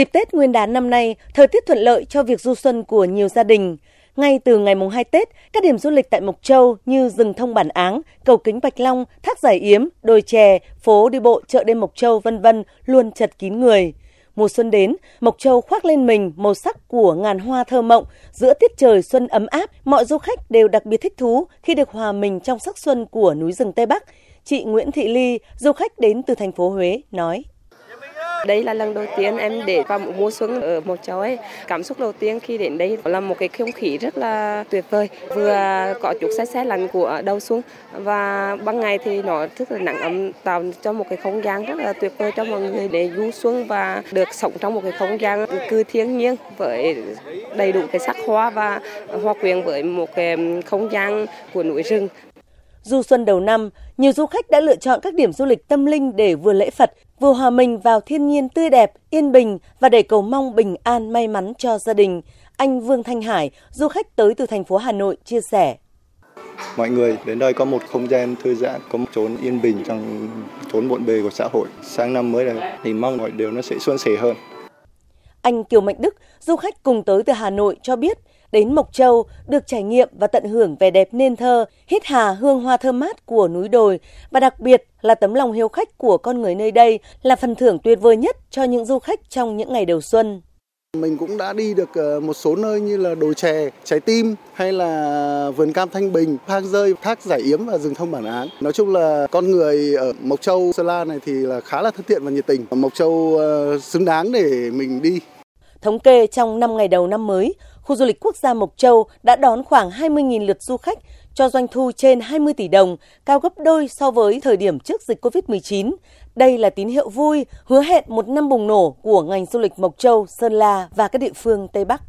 Dịp Tết Nguyên đán năm nay, thời tiết thuận lợi cho việc du xuân của nhiều gia đình. Ngay từ ngày mùng 2 Tết, các điểm du lịch tại Mộc Châu như rừng thông bản áng, cầu kính Bạch Long, thác giải yếm, đồi chè, phố đi bộ chợ đêm Mộc Châu vân vân luôn chật kín người. Mùa xuân đến, Mộc Châu khoác lên mình màu sắc của ngàn hoa thơ mộng, giữa tiết trời xuân ấm áp, mọi du khách đều đặc biệt thích thú khi được hòa mình trong sắc xuân của núi rừng Tây Bắc. Chị Nguyễn Thị Ly, du khách đến từ thành phố Huế, nói. Đây là lần đầu tiên em để vào một mùa xuân ở một châu ấy. Cảm xúc đầu tiên khi đến đây là một cái không khí rất là tuyệt vời. Vừa có chút xe xe lạnh của đầu xuân và ban ngày thì nó rất là nắng ấm, tạo cho một cái không gian rất là tuyệt vời cho mọi người để du xuân và được sống trong một cái không gian cư thiên nhiên với đầy đủ cái sắc hoa và hoa quyện với một cái không gian của núi rừng. Du xuân đầu năm, nhiều du khách đã lựa chọn các điểm du lịch tâm linh để vừa lễ Phật, vừa hòa mình vào thiên nhiên tươi đẹp, yên bình và để cầu mong bình an may mắn cho gia đình. Anh Vương Thanh Hải, du khách tới từ thành phố Hà Nội chia sẻ. Mọi người đến đây có một không gian thư giãn, có một chốn yên bình trong chốn bộn bề của xã hội. Sang năm mới này thì mong mọi điều nó sẽ suôn sẻ hơn. Anh Kiều Mạnh Đức, du khách cùng tới từ Hà Nội cho biết, đến Mộc Châu được trải nghiệm và tận hưởng vẻ đẹp nên thơ, hít hà hương hoa thơm mát của núi đồi và đặc biệt là tấm lòng hiếu khách của con người nơi đây là phần thưởng tuyệt vời nhất cho những du khách trong những ngày đầu xuân. Mình cũng đã đi được ờ, một số nơi như là đồi chè, trái tim hay là vườn cam Thanh Bình, hang rơi, thác giải yếm và rừng thông bản án. Nói chung là con người ở Mộc Châu, Sơn La này thì là khá là thân thiện và nhiệt tình. Mộc Châu ờ, xứng đáng để mình đi. Thống kê trong 5 ngày đầu năm mới, khu du lịch quốc gia Mộc Châu đã đón khoảng 20.000 lượt du khách, cho doanh thu trên 20 tỷ đồng, cao gấp đôi so với thời điểm trước dịch COVID-19. Đây là tín hiệu vui, hứa hẹn một năm bùng nổ của ngành du lịch Mộc Châu, Sơn La và các địa phương Tây Bắc.